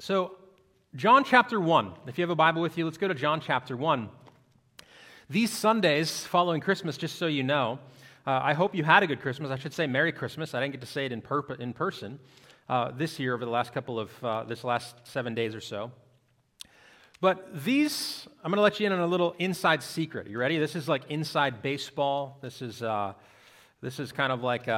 So, John chapter 1. If you have a Bible with you, let's go to John chapter 1. These Sundays following Christmas, just so you know, uh, I hope you had a good Christmas. I should say Merry Christmas. I didn't get to say it in, per- in person uh, this year over the last couple of, uh, this last seven days or so. But these, I'm going to let you in on a little inside secret. You ready? This is like inside baseball. This is, uh, this is kind of like.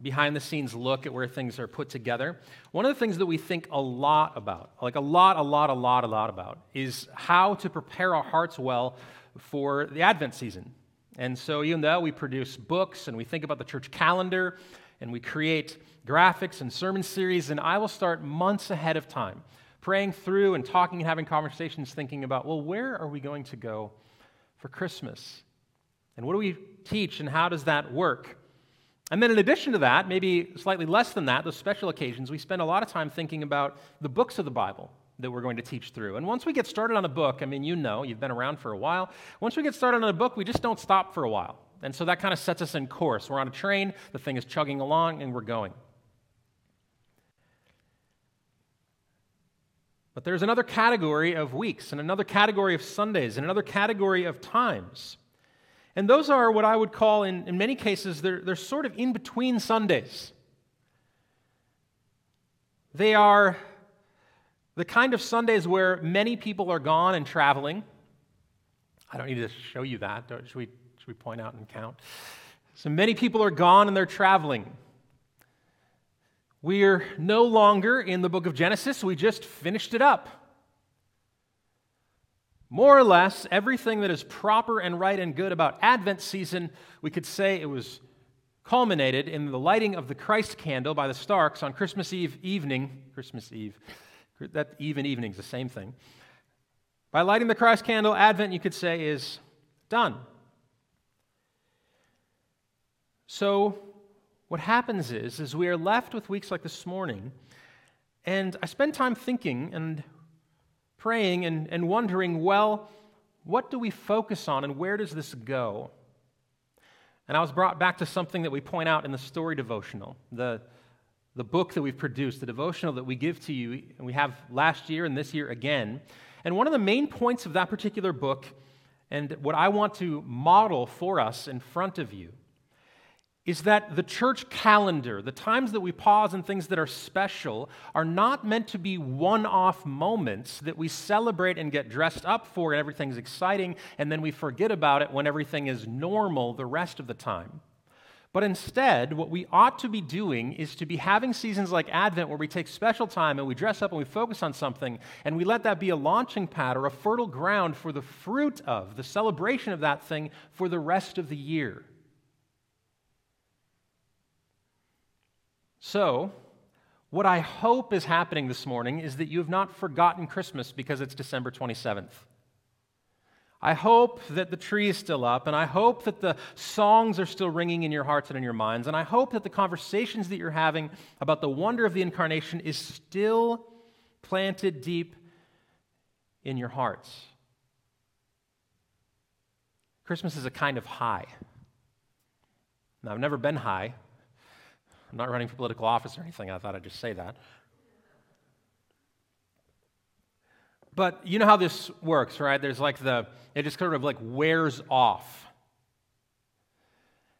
Behind the scenes look at where things are put together. One of the things that we think a lot about, like a lot, a lot, a lot, a lot about, is how to prepare our hearts well for the Advent season. And so, even though we produce books and we think about the church calendar and we create graphics and sermon series, and I will start months ahead of time praying through and talking and having conversations, thinking about, well, where are we going to go for Christmas? And what do we teach and how does that work? And then, in addition to that, maybe slightly less than that, those special occasions, we spend a lot of time thinking about the books of the Bible that we're going to teach through. And once we get started on a book, I mean, you know, you've been around for a while. Once we get started on a book, we just don't stop for a while. And so that kind of sets us in course. We're on a train, the thing is chugging along, and we're going. But there's another category of weeks, and another category of Sundays, and another category of times and those are what I would call, in, in many cases, they're, they're sort of in between Sundays. They are the kind of Sundays where many people are gone and traveling. I don't need to show you that. Should we, should we point out and count? So many people are gone and they're traveling. We're no longer in the book of Genesis, we just finished it up. More or less, everything that is proper and right and good about Advent season, we could say it was culminated in the lighting of the Christ candle by the Starks on Christmas Eve evening. Christmas Eve. That even evening is the same thing. By lighting the Christ candle, Advent, you could say, is done. So, what happens is, is we are left with weeks like this morning, and I spend time thinking and praying and, and wondering, well, what do we focus on and where does this go? And I was brought back to something that we point out in the story devotional, the, the book that we've produced, the devotional that we give to you, and we have last year and this year again. And one of the main points of that particular book, and what I want to model for us in front of you, is that the church calendar, the times that we pause and things that are special, are not meant to be one off moments that we celebrate and get dressed up for and everything's exciting, and then we forget about it when everything is normal the rest of the time. But instead, what we ought to be doing is to be having seasons like Advent where we take special time and we dress up and we focus on something, and we let that be a launching pad or a fertile ground for the fruit of, the celebration of that thing for the rest of the year. So, what I hope is happening this morning is that you have not forgotten Christmas because it's December 27th. I hope that the tree is still up, and I hope that the songs are still ringing in your hearts and in your minds, and I hope that the conversations that you're having about the wonder of the incarnation is still planted deep in your hearts. Christmas is a kind of high. Now, I've never been high, I'm not running for political office or anything. I thought I'd just say that. But you know how this works, right? There's like the, it just sort of like wears off.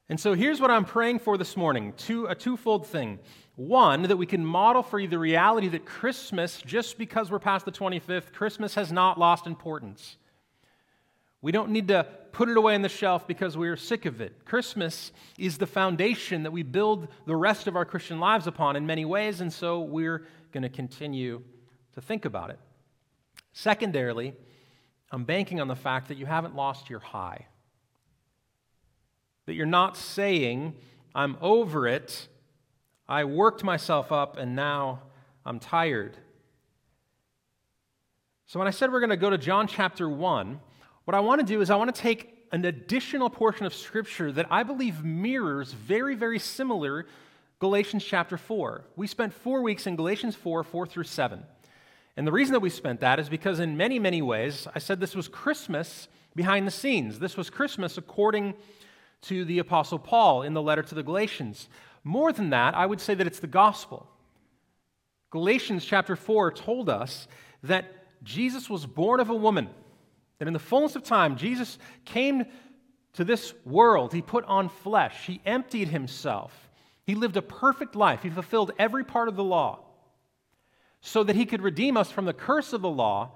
And so here's what I'm praying for this morning two, a twofold thing. One, that we can model for you the reality that Christmas, just because we're past the 25th, Christmas has not lost importance. We don't need to put it away on the shelf because we're sick of it. Christmas is the foundation that we build the rest of our Christian lives upon in many ways, and so we're going to continue to think about it. Secondarily, I'm banking on the fact that you haven't lost your high. That you're not saying, I'm over it, I worked myself up, and now I'm tired. So when I said we're going to go to John chapter 1, what I want to do is I want to take an additional portion of Scripture that I believe mirrors very, very similar Galatians chapter 4. We spent four weeks in Galatians 4, 4 through 7. And the reason that we spent that is because, in many, many ways, I said this was Christmas behind the scenes. This was Christmas according to the Apostle Paul in the letter to the Galatians. More than that, I would say that it's the gospel. Galatians chapter 4 told us that Jesus was born of a woman, that in the fullness of time, Jesus came to this world. He put on flesh, he emptied himself, he lived a perfect life, he fulfilled every part of the law so that he could redeem us from the curse of the law,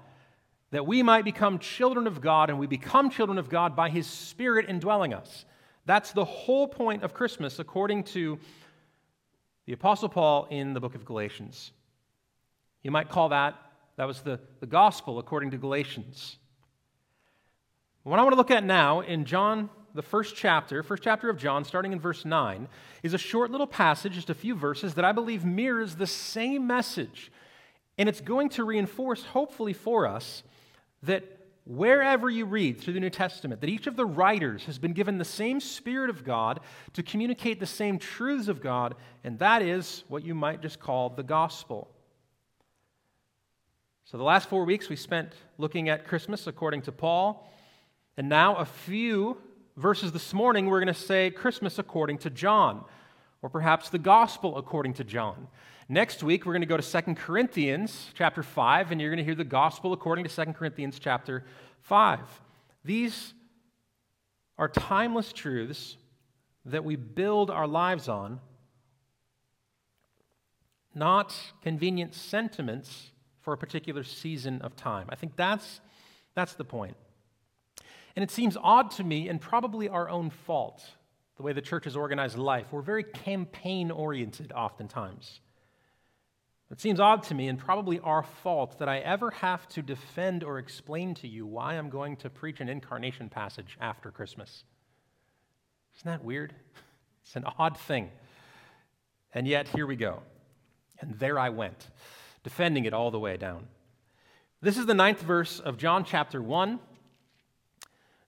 that we might become children of God, and we become children of God by his Spirit indwelling us. That's the whole point of Christmas, according to the Apostle Paul in the book of Galatians. You might call that, that was the, the gospel according to Galatians. What I want to look at now in John, the first chapter, first chapter of John, starting in verse 9, is a short little passage, just a few verses, that I believe mirrors the same message. And it's going to reinforce, hopefully, for us that wherever you read through the New Testament, that each of the writers has been given the same Spirit of God to communicate the same truths of God, and that is what you might just call the gospel. So, the last four weeks we spent looking at Christmas according to Paul. And now, a few verses this morning, we're going to say Christmas according to John, or perhaps the gospel according to John. Next week, we're going to go to 2 Corinthians chapter 5, and you're going to hear the gospel according to 2 Corinthians chapter 5. These are timeless truths that we build our lives on, not convenient sentiments for a particular season of time. I think that's, that's the point. And it seems odd to me, and probably our own fault, the way the church has organized life. We're very campaign oriented oftentimes. It seems odd to me, and probably our fault, that I ever have to defend or explain to you why I'm going to preach an incarnation passage after Christmas. Isn't that weird? It's an odd thing. And yet, here we go. And there I went defending it all the way down. This is the ninth verse of John chapter 1.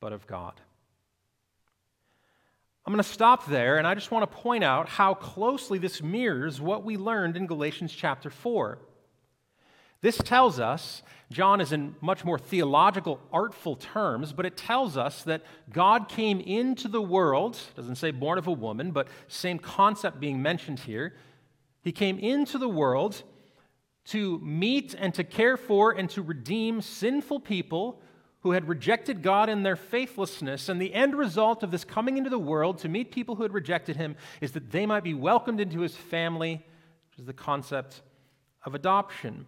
but of God. I'm going to stop there, and I just want to point out how closely this mirrors what we learned in Galatians chapter 4. This tells us, John is in much more theological, artful terms, but it tells us that God came into the world, doesn't say born of a woman, but same concept being mentioned here. He came into the world to meet and to care for and to redeem sinful people who had rejected God in their faithlessness. And the end result of this coming into the world to meet people who had rejected him is that they might be welcomed into his family, which is the concept of adoption.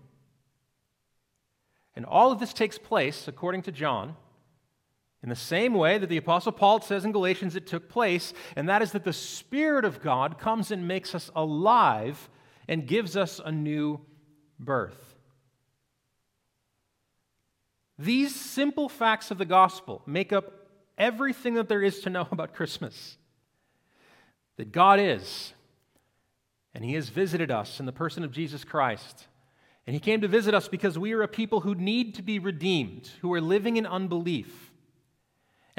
And all of this takes place, according to John, in the same way that the Apostle Paul says in Galatians it took place, and that is that the Spirit of God comes and makes us alive and gives us a new birth. These simple facts of the gospel make up everything that there is to know about Christmas. That God is, and He has visited us in the person of Jesus Christ and he came to visit us because we are a people who need to be redeemed, who are living in unbelief.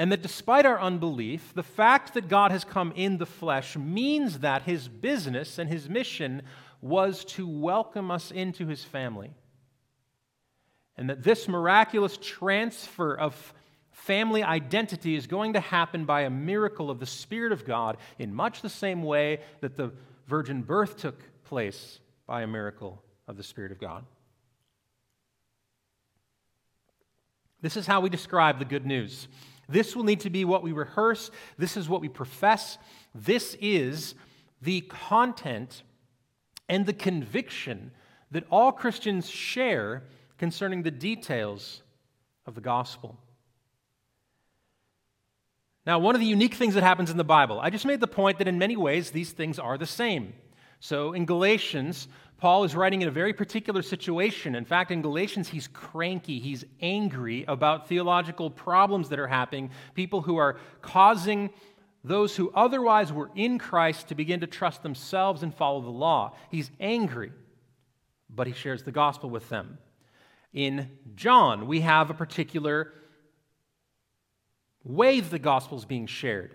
And that despite our unbelief, the fact that God has come in the flesh means that his business and his mission was to welcome us into his family. And that this miraculous transfer of family identity is going to happen by a miracle of the Spirit of God in much the same way that the virgin birth took place by a miracle of the Spirit of God. This is how we describe the good news. This will need to be what we rehearse. This is what we profess. This is the content and the conviction that all Christians share concerning the details of the gospel. Now, one of the unique things that happens in the Bible, I just made the point that in many ways these things are the same. So in Galatians, Paul is writing in a very particular situation. In fact, in Galatians, he's cranky, he's angry about theological problems that are happening, people who are causing those who otherwise were in Christ to begin to trust themselves and follow the law. He's angry. but he shares the gospel with them. In John, we have a particular way the gospel is being shared.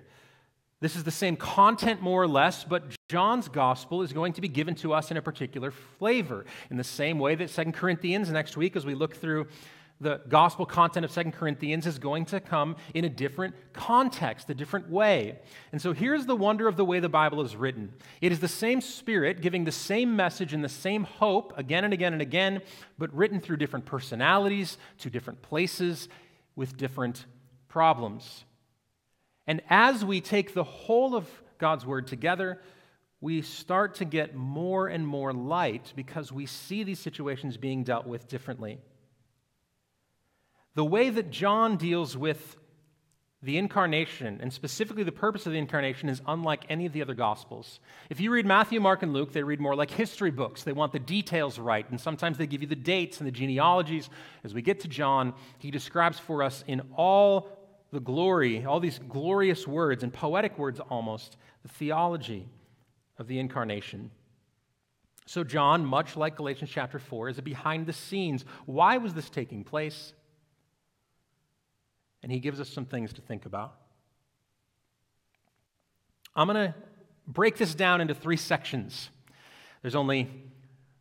This is the same content, more or less, but John's gospel is going to be given to us in a particular flavor. In the same way that Second Corinthians, next week, as we look through the gospel content of Second Corinthians, is going to come in a different context, a different way. And so here's the wonder of the way the Bible is written it is the same Spirit giving the same message and the same hope again and again and again, but written through different personalities, to different places, with different problems. And as we take the whole of God's word together, we start to get more and more light because we see these situations being dealt with differently. The way that John deals with the incarnation, and specifically the purpose of the incarnation, is unlike any of the other gospels. If you read Matthew, Mark, and Luke, they read more like history books. They want the details right, and sometimes they give you the dates and the genealogies. As we get to John, he describes for us in all the glory, all these glorious words and poetic words almost, the theology of the incarnation. So, John, much like Galatians chapter 4, is a behind the scenes. Why was this taking place? And he gives us some things to think about. I'm going to break this down into three sections. There's only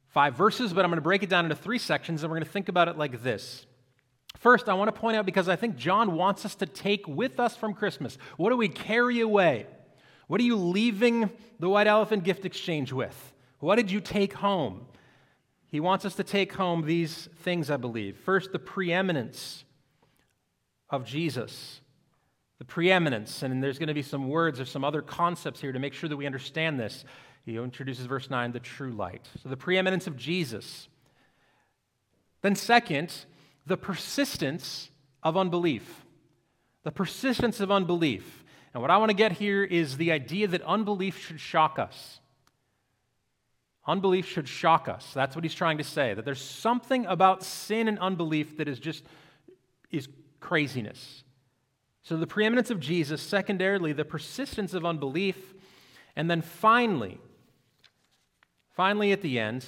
five verses, but I'm going to break it down into three sections, and we're going to think about it like this. First, I want to point out because I think John wants us to take with us from Christmas. What do we carry away? What are you leaving the white elephant gift exchange with? What did you take home? He wants us to take home these things, I believe. First, the preeminence of Jesus. The preeminence, and there's going to be some words or some other concepts here to make sure that we understand this. He introduces verse 9, the true light. So, the preeminence of Jesus. Then, second, the persistence of unbelief. The persistence of unbelief. And what I want to get here is the idea that unbelief should shock us. Unbelief should shock us. That's what he's trying to say. That there's something about sin and unbelief that is just is craziness. So the preeminence of Jesus, secondarily, the persistence of unbelief, and then finally, finally at the end,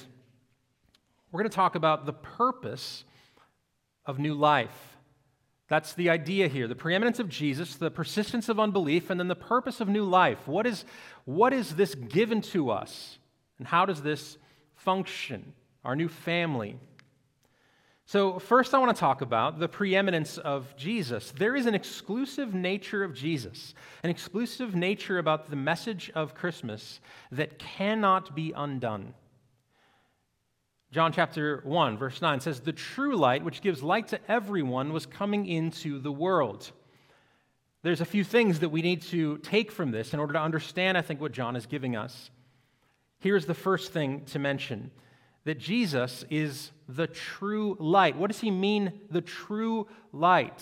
we're going to talk about the purpose of new life. That's the idea here the preeminence of Jesus, the persistence of unbelief, and then the purpose of new life. What is, what is this given to us? And how does this function? Our new family. So, first, I want to talk about the preeminence of Jesus. There is an exclusive nature of Jesus, an exclusive nature about the message of Christmas that cannot be undone. John chapter 1, verse 9 says, The true light, which gives light to everyone, was coming into the world. There's a few things that we need to take from this in order to understand, I think, what John is giving us. Here's the first thing to mention that Jesus is the true light. What does he mean, the true light?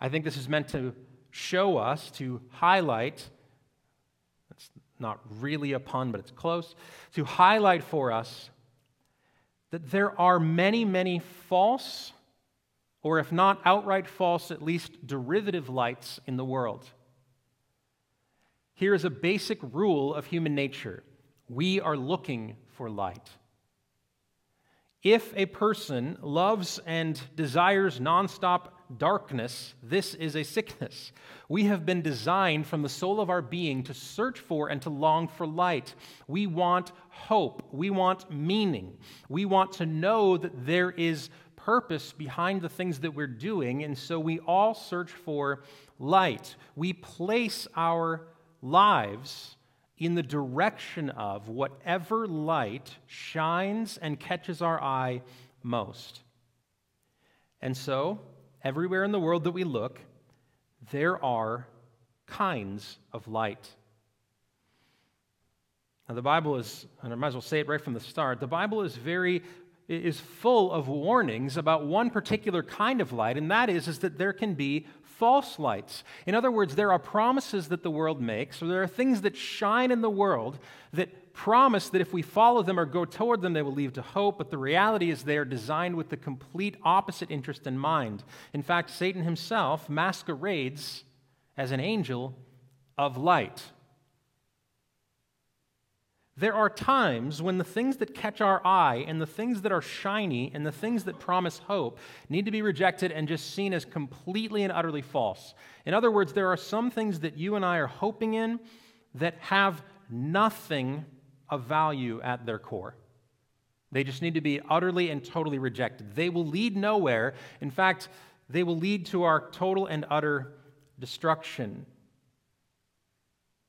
I think this is meant to show us, to highlight, it's not really a pun, but it's close, to highlight for us that there are many, many false, or if not outright false, at least derivative lights in the world. Here is a basic rule of human nature we are looking for light. If a person loves and desires nonstop darkness, this is a sickness. We have been designed from the soul of our being to search for and to long for light. We want hope. We want meaning. We want to know that there is purpose behind the things that we're doing, and so we all search for light. We place our lives in the direction of whatever light shines and catches our eye most. And so, everywhere in the world that we look, there are kinds of light. Now, the Bible is, and I might as well say it right from the start, the Bible is very is full of warnings about one particular kind of light, and that is, is that there can be false lights. In other words, there are promises that the world makes, or there are things that shine in the world that promise that if we follow them or go toward them, they will lead to hope, but the reality is they are designed with the complete opposite interest in mind. In fact, Satan himself masquerades as an angel of light. There are times when the things that catch our eye and the things that are shiny and the things that promise hope need to be rejected and just seen as completely and utterly false. In other words, there are some things that you and I are hoping in that have nothing of value at their core. They just need to be utterly and totally rejected. They will lead nowhere. In fact, they will lead to our total and utter destruction.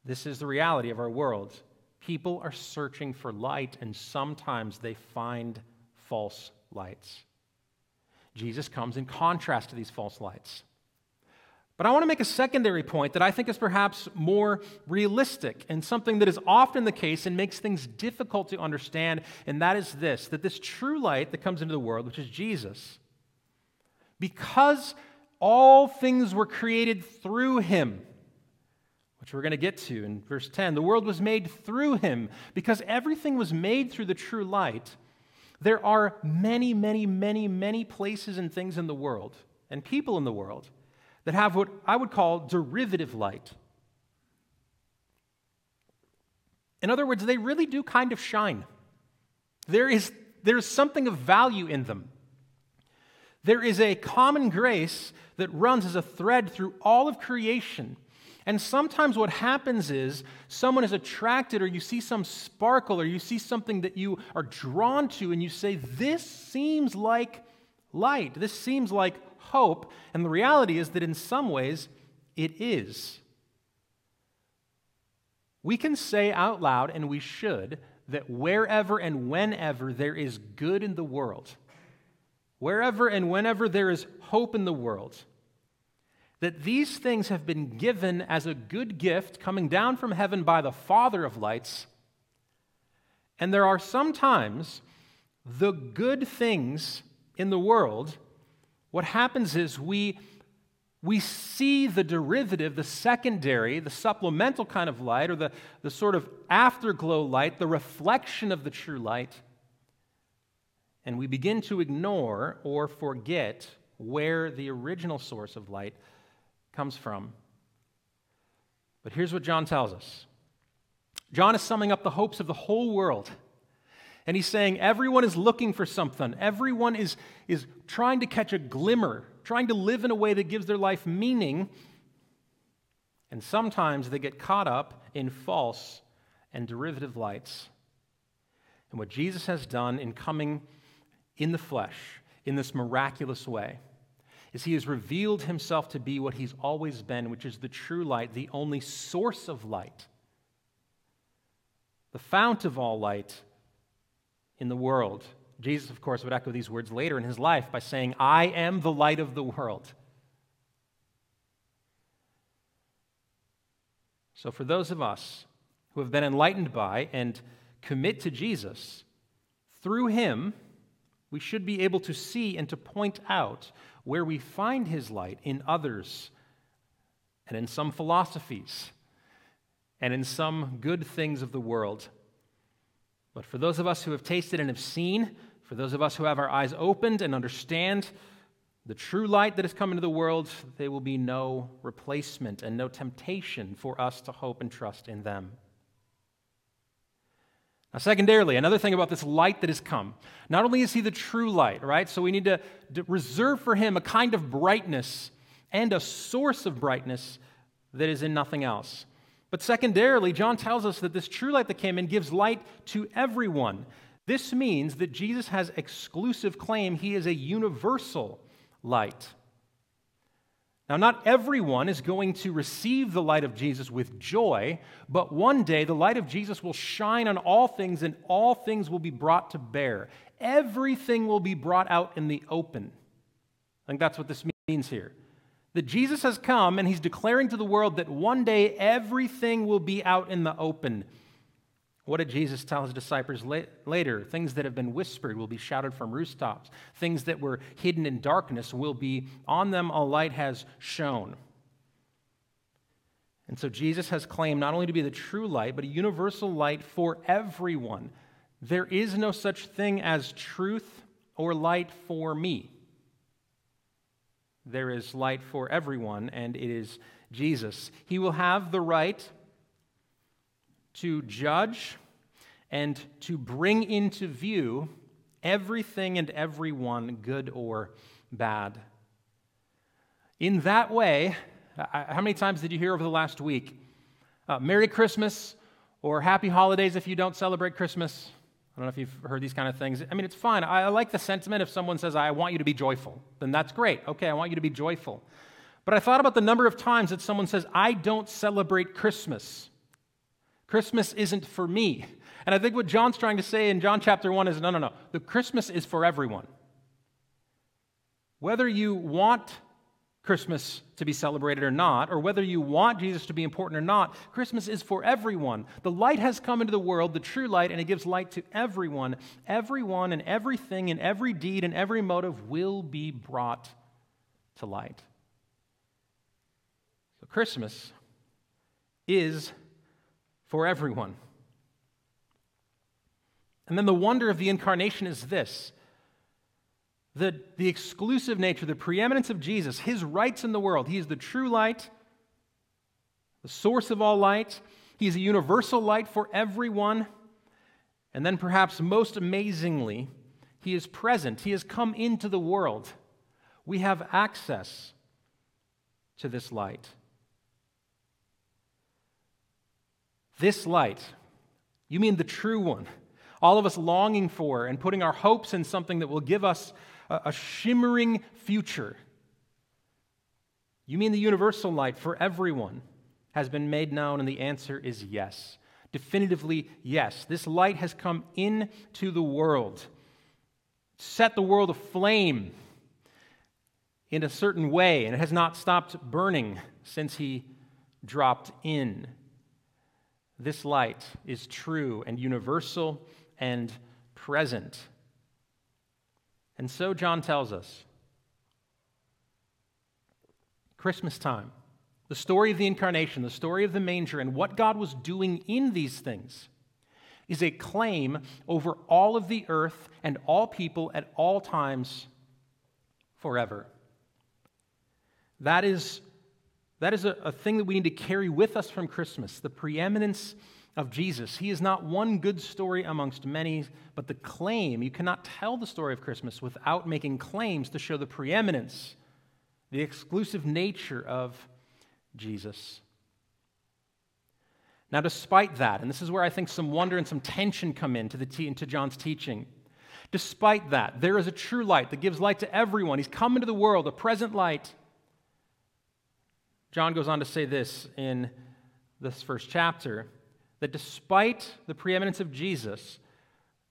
This is the reality of our world. People are searching for light, and sometimes they find false lights. Jesus comes in contrast to these false lights. But I want to make a secondary point that I think is perhaps more realistic and something that is often the case and makes things difficult to understand, and that is this that this true light that comes into the world, which is Jesus, because all things were created through him, which we're going to get to in verse 10. The world was made through him. Because everything was made through the true light, there are many, many, many, many places and things in the world and people in the world that have what I would call derivative light. In other words, they really do kind of shine. There is, there is something of value in them. There is a common grace that runs as a thread through all of creation and sometimes what happens is someone is attracted, or you see some sparkle, or you see something that you are drawn to, and you say, This seems like light. This seems like hope. And the reality is that in some ways, it is. We can say out loud, and we should, that wherever and whenever there is good in the world, wherever and whenever there is hope in the world, that these things have been given as a good gift coming down from heaven by the Father of lights. And there are sometimes the good things in the world, what happens is we, we see the derivative, the secondary, the supplemental kind of light, or the, the sort of afterglow light, the reflection of the true light, and we begin to ignore or forget where the original source of light comes from. But here's what John tells us John is summing up the hopes of the whole world. And he's saying everyone is looking for something. Everyone is, is trying to catch a glimmer, trying to live in a way that gives their life meaning. And sometimes they get caught up in false and derivative lights. And what Jesus has done in coming in the flesh in this miraculous way is he has revealed himself to be what he's always been, which is the true light, the only source of light, the fount of all light in the world. Jesus, of course, would echo these words later in his life by saying, I am the light of the world. So, for those of us who have been enlightened by and commit to Jesus, through him, we should be able to see and to point out where we find his light in others and in some philosophies and in some good things of the world. But for those of us who have tasted and have seen, for those of us who have our eyes opened and understand the true light that has come into the world, there will be no replacement and no temptation for us to hope and trust in them. Now, secondarily, another thing about this light that has come, not only is he the true light, right? So we need to, to reserve for him a kind of brightness and a source of brightness that is in nothing else. But secondarily, John tells us that this true light that came in gives light to everyone. This means that Jesus has exclusive claim, he is a universal light. Now, not everyone is going to receive the light of Jesus with joy, but one day the light of Jesus will shine on all things and all things will be brought to bear. Everything will be brought out in the open. I think that's what this means here. That Jesus has come and he's declaring to the world that one day everything will be out in the open. What did Jesus tell his disciples later? Things that have been whispered will be shouted from rooftops. Things that were hidden in darkness will be on them a light has shone. And so Jesus has claimed not only to be the true light, but a universal light for everyone. There is no such thing as truth or light for me. There is light for everyone, and it is Jesus. He will have the right to judge and to bring into view everything and everyone, good or bad. In that way, how many times did you hear over the last week? Uh, Merry Christmas or Happy Holidays if you don't celebrate Christmas. I don't know if you've heard these kind of things. I mean, it's fine. I, I like the sentiment if someone says, I want you to be joyful. Then that's great. Okay, I want you to be joyful. But I thought about the number of times that someone says, I don't celebrate Christmas. Christmas isn't for me. And I think what John's trying to say in John chapter 1 is no, no, no. The Christmas is for everyone. Whether you want Christmas to be celebrated or not, or whether you want Jesus to be important or not, Christmas is for everyone. The light has come into the world, the true light, and it gives light to everyone. Everyone and everything and every deed and every motive will be brought to light. So, Christmas is for everyone. And then the wonder of the incarnation is this the, the exclusive nature, the preeminence of Jesus, his rights in the world. He is the true light, the source of all light. He is a universal light for everyone. And then, perhaps most amazingly, he is present. He has come into the world. We have access to this light. This light, you mean the true one, all of us longing for and putting our hopes in something that will give us a, a shimmering future. You mean the universal light for everyone has been made known? And the answer is yes. Definitively, yes. This light has come into the world, set the world aflame in a certain way, and it has not stopped burning since he dropped in. This light is true and universal and present. And so John tells us Christmas time, the story of the incarnation, the story of the manger, and what God was doing in these things is a claim over all of the earth and all people at all times forever. That is, that is a, a thing that we need to carry with us from Christmas the preeminence of Jesus. He is not one good story amongst many, but the claim. You cannot tell the story of Christmas without making claims to show the preeminence, the exclusive nature of Jesus. Now, despite that, and this is where I think some wonder and some tension come into, the into John's teaching. Despite that, there is a true light that gives light to everyone. He's come into the world, a present light. John goes on to say this in this first chapter that despite the preeminence of Jesus,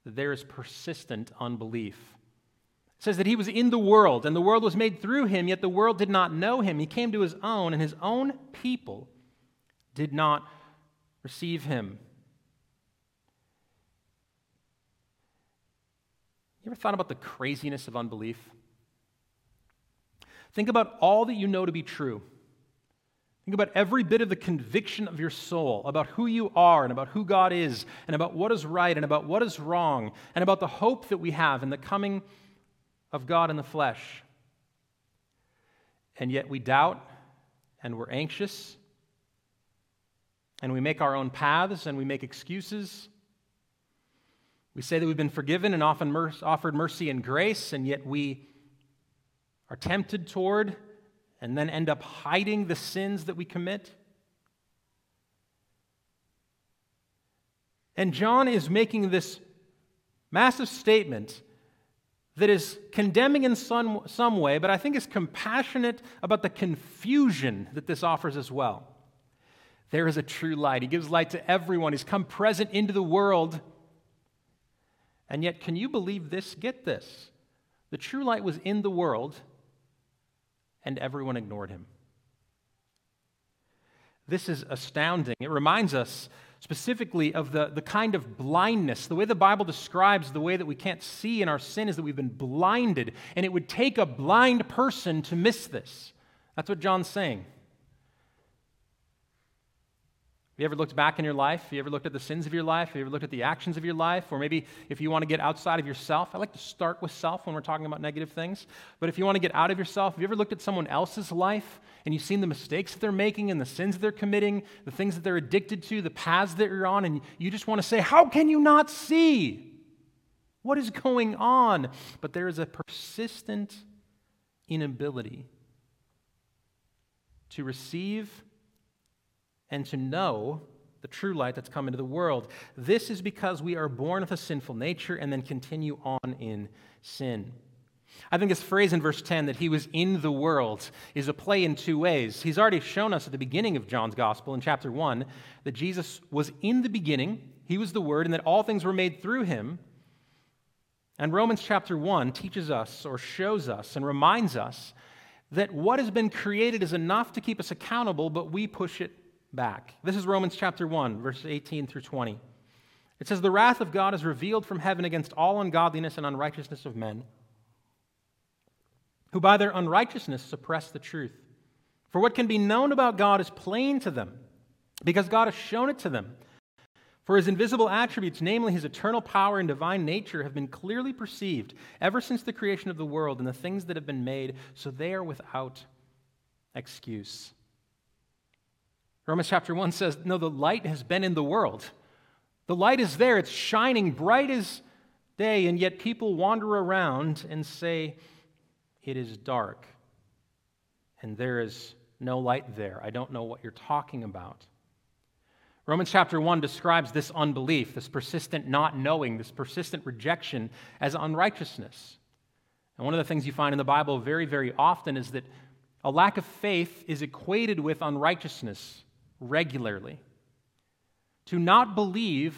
there is persistent unbelief. It says that he was in the world, and the world was made through him, yet the world did not know him. He came to his own, and his own people did not receive him. You ever thought about the craziness of unbelief? Think about all that you know to be true Think about every bit of the conviction of your soul about who you are and about who God is and about what is right and about what is wrong and about the hope that we have in the coming of God in the flesh. And yet we doubt and we're anxious and we make our own paths and we make excuses. We say that we've been forgiven and often offered mercy and grace, and yet we are tempted toward and then end up hiding the sins that we commit? And John is making this massive statement that is condemning in some, some way, but I think is compassionate about the confusion that this offers as well. There is a true light. He gives light to everyone. He's come present into the world. And yet, can you believe this? Get this. The true light was in the world, and everyone ignored him. This is astounding. It reminds us specifically of the, the kind of blindness. The way the Bible describes the way that we can't see in our sin is that we've been blinded, and it would take a blind person to miss this. That's what John's saying. Have you ever looked back in your life? Have you ever looked at the sins of your life? Have you ever looked at the actions of your life? Or maybe if you want to get outside of yourself, I like to start with self when we're talking about negative things. But if you want to get out of yourself, have you ever looked at someone else's life and you've seen the mistakes that they're making and the sins that they're committing, the things that they're addicted to, the paths that you're on, and you just want to say, How can you not see? What is going on? But there is a persistent inability to receive and to know the true light that's come into the world. This is because we are born with a sinful nature and then continue on in sin. I think this phrase in verse 10 that he was in the world is a play in two ways. He's already shown us at the beginning of John's gospel in chapter 1 that Jesus was in the beginning, he was the Word, and that all things were made through him. And Romans chapter 1 teaches us or shows us and reminds us that what has been created is enough to keep us accountable, but we push it back. This is Romans chapter 1, verses 18 through 20. It says, The wrath of God is revealed from heaven against all ungodliness and unrighteousness of men, who by their unrighteousness suppress the truth. For what can be known about God is plain to them, because God has shown it to them. For his invisible attributes, namely his eternal power and divine nature, have been clearly perceived ever since the creation of the world and the things that have been made, so they are without excuse. Romans chapter 1 says, No, the light has been in the world. The light is there, it's shining bright as day, and yet people wander around and say, It is dark, and there is no light there. I don't know what you're talking about. Romans chapter 1 describes this unbelief, this persistent not knowing, this persistent rejection as unrighteousness. And one of the things you find in the Bible very, very often is that a lack of faith is equated with unrighteousness regularly. To not believe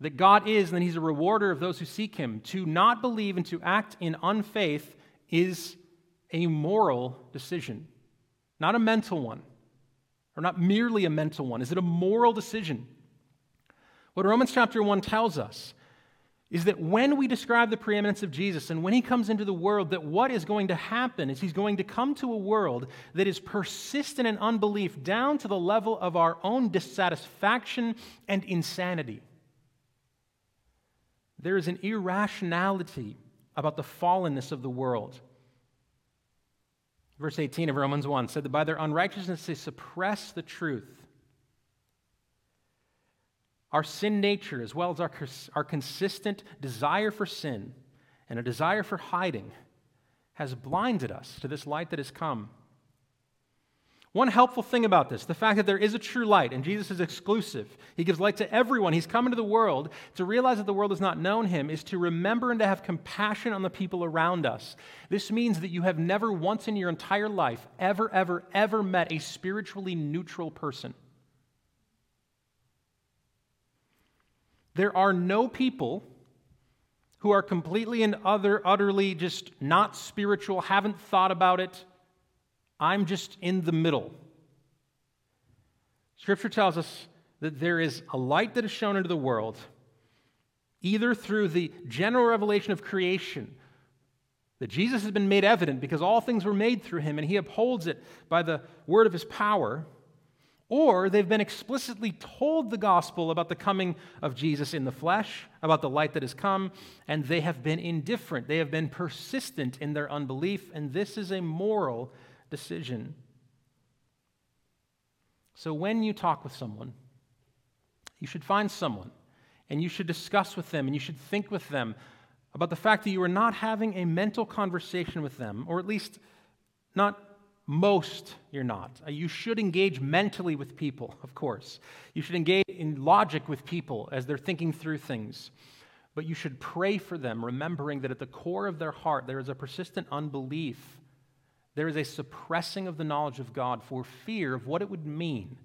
that God is and that He's a rewarder of those who seek Him, to not believe and to act in unfaith is a moral decision, not a mental one or not merely a mental one? Is it a moral decision? What Romans chapter 1 tells us is that when we describe the preeminence of Jesus and when he comes into the world, that what is going to happen is he's going to come to a world that is persistent in unbelief down to the level of our own dissatisfaction and insanity. There is an irrationality about the fallenness of the world. Verse 18 of Romans 1 said that by their unrighteousness they suppress the truth. Our sin nature, as well as our, our consistent desire for sin and a desire for hiding, has blinded us to this light that has come. One helpful thing about this, the fact that there is a true light and Jesus is exclusive, he gives light to everyone. He's come into the world to realize that the world has not known him, is to remember and to have compassion on the people around us. This means that you have never once in your entire life ever, ever, ever met a spiritually neutral person. There are no people who are completely and other, utterly just not spiritual, haven't thought about it I'm just in the middle. Scripture tells us that there is a light that is shown into the world, either through the general revelation of creation, that Jesus has been made evident because all things were made through him and he upholds it by the word of his power, or they've been explicitly told the gospel about the coming of Jesus in the flesh, about the light that has come, and they have been indifferent. They have been persistent in their unbelief, and this is a moral decision. So when you talk with someone, you should find someone and you should discuss with them and you should think with them about the fact that you are not having a mental conversation with them, or at least not most you're not. Uh, you should engage mentally with people, of course. You should engage in logic with people as they're thinking through things. But you should pray for them, remembering that at the core of their heart there is a persistent unbelief there is a suppressing of the knowledge of God for fear of what it would mean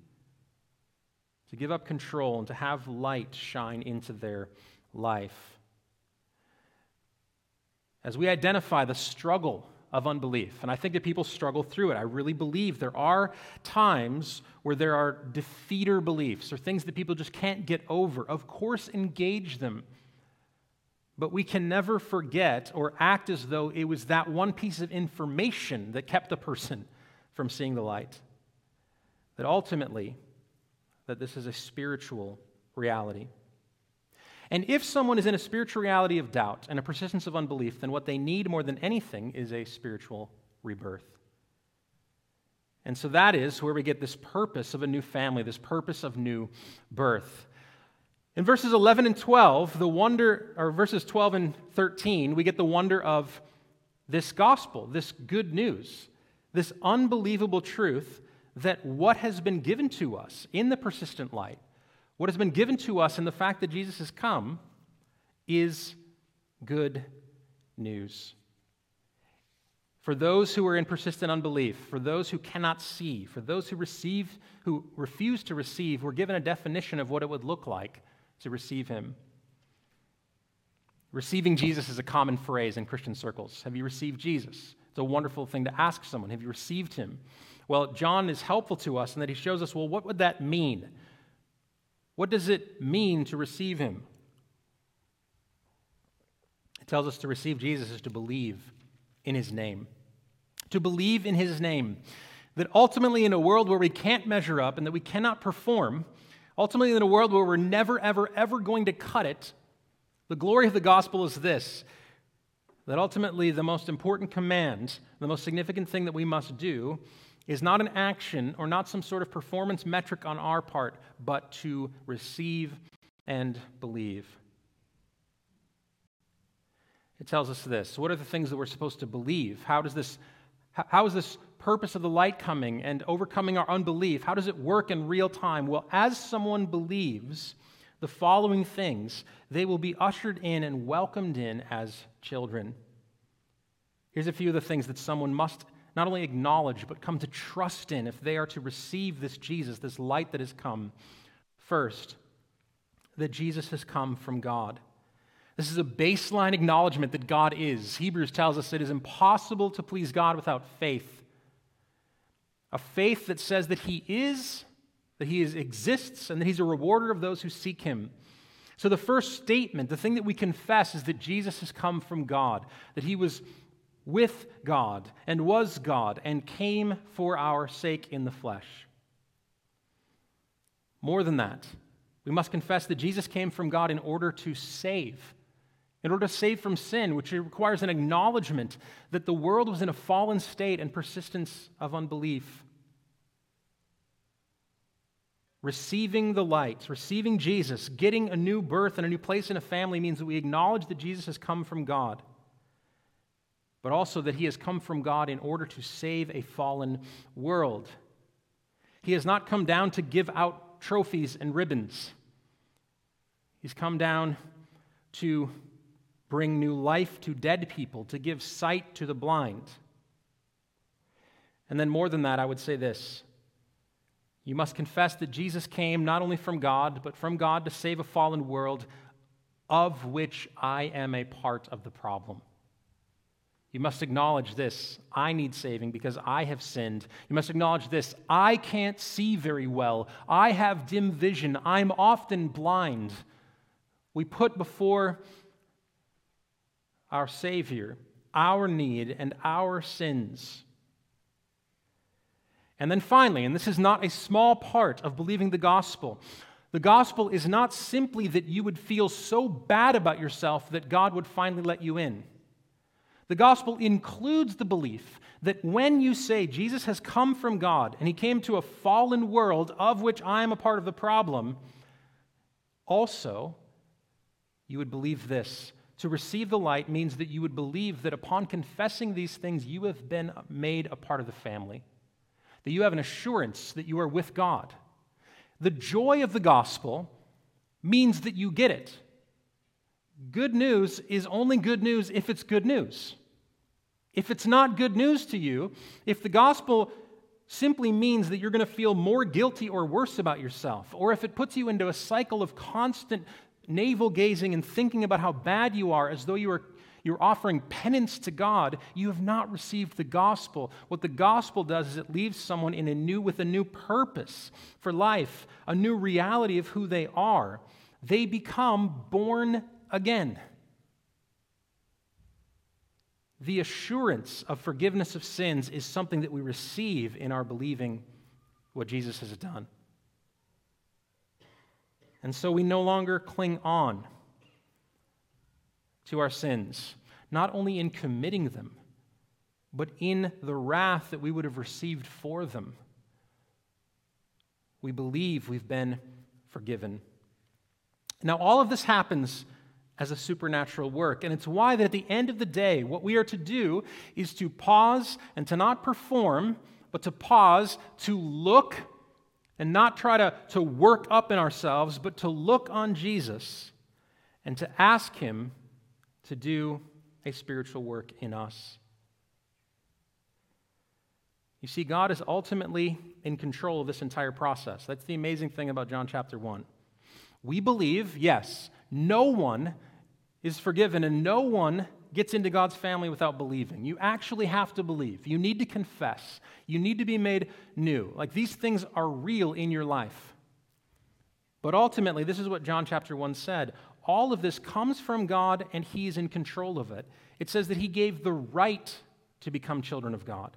to give up control and to have light shine into their life. As we identify the struggle of unbelief, and I think that people struggle through it, I really believe there are times where there are defeater beliefs or things that people just can't get over. Of course, engage them but we can never forget or act as though it was that one piece of information that kept a person from seeing the light. That ultimately, that this is a spiritual reality. And if someone is in a spiritual reality of doubt and a persistence of unbelief, then what they need more than anything is a spiritual rebirth. And so that is where we get this purpose of a new family, this purpose of new birth. In verses 11 and 12, the wonder, or verses 12 and 13, we get the wonder of this gospel, this good news, this unbelievable truth that what has been given to us in the persistent light what has been given to us in the fact that Jesus has come is good news. For those who are in persistent unbelief, for those who cannot see, for those who receive, who refuse to receive, we're given a definition of what it would look like to receive him. Receiving Jesus is a common phrase in Christian circles. Have you received Jesus? It's a wonderful thing to ask someone. Have you received him? Well, John is helpful to us in that he shows us, well, what would that mean? What does it mean to receive him? It tells us to receive Jesus is to believe in his name. To believe in his name. That ultimately, in a world where we can't measure up and that we cannot perform, ultimately, in a world where we're never, ever, ever going to cut it, the glory of the gospel is this that ultimately, the most important command, the most significant thing that we must do is not an action or not some sort of performance metric on our part, but to receive and believe. It tells us this. What are the things that we're supposed to believe? How does this how is this purpose of the light coming and overcoming our unbelief? How does it work in real time? Well, as someone believes the following things, they will be ushered in and welcomed in as children. Here's a few of the things that someone must not only acknowledge, but come to trust in if they are to receive this Jesus, this light that has come. First, that Jesus has come from God. This is a baseline acknowledgement that God is. Hebrews tells us it is impossible to please God without faith. A faith that says that He is, that He is, exists, and that He's a rewarder of those who seek Him. So, the first statement, the thing that we confess, is that Jesus has come from God, that He was with God and was God and came for our sake in the flesh. More than that, we must confess that Jesus came from God in order to save, in order to save from sin, which requires an acknowledgement that the world was in a fallen state and persistence of unbelief. Receiving the light, receiving Jesus, getting a new birth and a new place in a family means that we acknowledge that Jesus has come from God but also that he has come from God in order to save a fallen world. He has not come down to give out trophies and ribbons. He's come down to bring new life to dead people, to give sight to the blind. And then, more than that, I would say this you must confess that Jesus came not only from God, but from God to save a fallen world, of which I am a part of the problem. You must acknowledge this I need saving because I have sinned. You must acknowledge this I can't see very well. I have dim vision. I'm often blind. We put before our Savior our need and our sins. And then finally, and this is not a small part of believing the gospel, the gospel is not simply that you would feel so bad about yourself that God would finally let you in. The gospel includes the belief that when you say Jesus has come from God and he came to a fallen world of which I am a part of the problem, also, you would believe this. To receive the light means that you would believe that upon confessing these things, you have been made a part of the family, that you have an assurance that you are with God. The joy of the gospel means that you get it. Good news is only good news if it's good news. If it's not good news to you, if the gospel simply means that you're going to feel more guilty or worse about yourself, or if it puts you into a cycle of constant navel gazing and thinking about how bad you are as though you are you're offering penance to God, you have not received the gospel. What the gospel does is it leaves someone in a new with a new purpose for life, a new reality of who they are. They become born again. The assurance of forgiveness of sins is something that we receive in our believing what Jesus has done. And so we no longer cling on to our sins, not only in committing them, but in the wrath that we would have received for them. We believe we've been forgiven. Now, all of this happens as a supernatural work, and it's why that at the end of the day, what we are to do is to pause and to not perform, but to pause, to look, and not try to, to work up in ourselves, but to look on Jesus and to ask Him to do a spiritual work in us. You see, God is ultimately in control of this entire process. That's the amazing thing about John chapter 1. We believe, yes, no one is forgiven and no one gets into God's family without believing. You actually have to believe. You need to confess. You need to be made new. Like these things are real in your life. But ultimately, this is what John chapter 1 said. All of this comes from God and He's in control of it. It says that He gave the right to become children of God.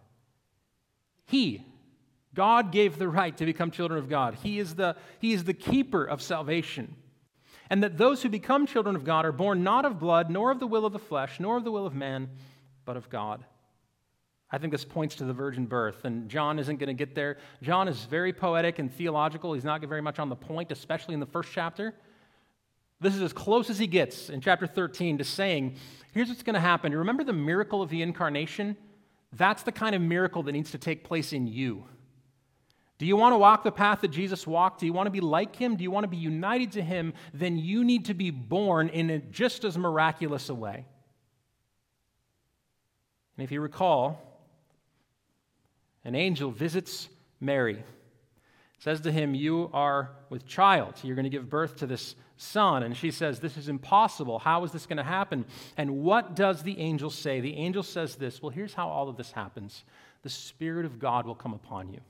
He, God gave the right to become children of God. He is the, he is the keeper of salvation. And that those who become children of God are born not of blood, nor of the will of the flesh, nor of the will of man, but of God. I think this points to the virgin birth, and John isn't going to get there. John is very poetic and theological. He's not very much on the point, especially in the first chapter. This is as close as he gets in chapter 13 to saying, here's what's going to happen. You remember the miracle of the incarnation? That's the kind of miracle that needs to take place in you. Do you want to walk the path that Jesus walked? Do you want to be like him? Do you want to be united to him? Then you need to be born in a just as miraculous a way. And if you recall, an angel visits Mary, says to him, You are with child. You're going to give birth to this son. And she says, This is impossible. How is this going to happen? And what does the angel say? The angel says this Well, here's how all of this happens the Spirit of God will come upon you.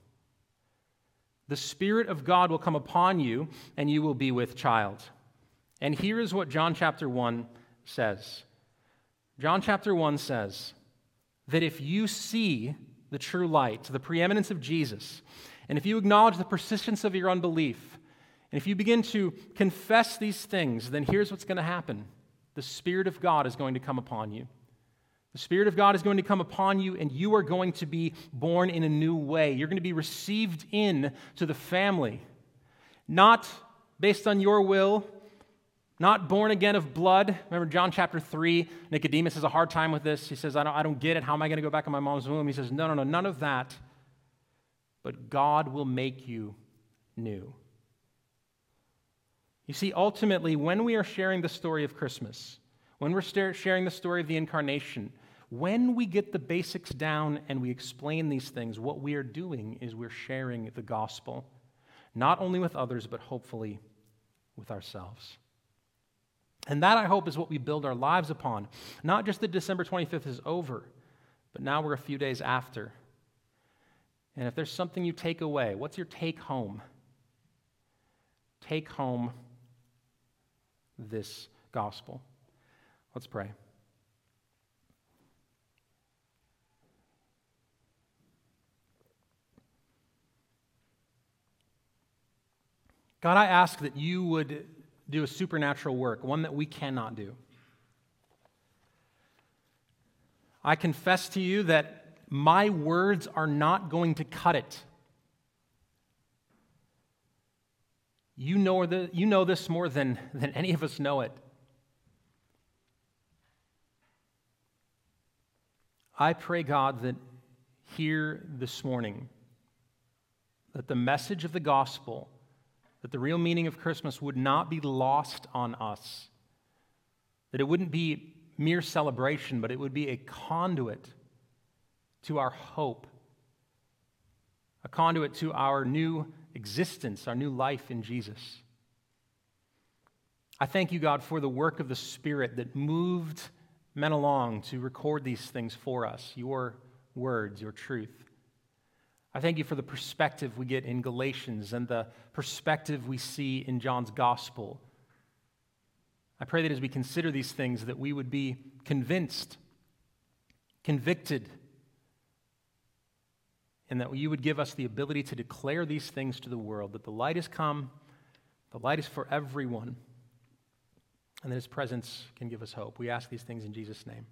The Spirit of God will come upon you, and you will be with child. And here is what John chapter 1 says John chapter 1 says that if you see the true light, the preeminence of Jesus, and if you acknowledge the persistence of your unbelief, and if you begin to confess these things, then here's what's going to happen the Spirit of God is going to come upon you. The Spirit of God is going to come upon you, and you are going to be born in a new way. You're going to be received in to the family, not based on your will, not born again of blood. Remember John chapter 3, Nicodemus has a hard time with this. He says, I don't, I don't get it. How am I going to go back in my mom's womb? He says, No, no, no, none of that. But God will make you new. You see, ultimately, when we are sharing the story of Christmas, when we're sharing the story of the incarnation, when we get the basics down and we explain these things, what we are doing is we're sharing the gospel, not only with others, but hopefully with ourselves. And that, I hope, is what we build our lives upon. Not just that December 25th is over, but now we're a few days after. And if there's something you take away, what's your take home? Take home this gospel. Let's pray. God, I ask that you would do a supernatural work, one that we cannot do. I confess to you that my words are not going to cut it. You know, the, you know this more than, than any of us know it. I pray, God, that here this morning, that the message of the gospel, that the real meaning of Christmas would not be lost on us, that it wouldn't be mere celebration, but it would be a conduit to our hope, a conduit to our new existence, our new life in Jesus. I thank you, God, for the work of the Spirit that moved men along to record these things for us, your words, your truth. I thank you for the perspective we get in Galatians and the perspective we see in John's gospel. I pray that as we consider these things that we would be convinced, convicted, and that you would give us the ability to declare these things to the world that the light has come, The light is for everyone, and that his presence can give us hope. We ask these things in Jesus' name.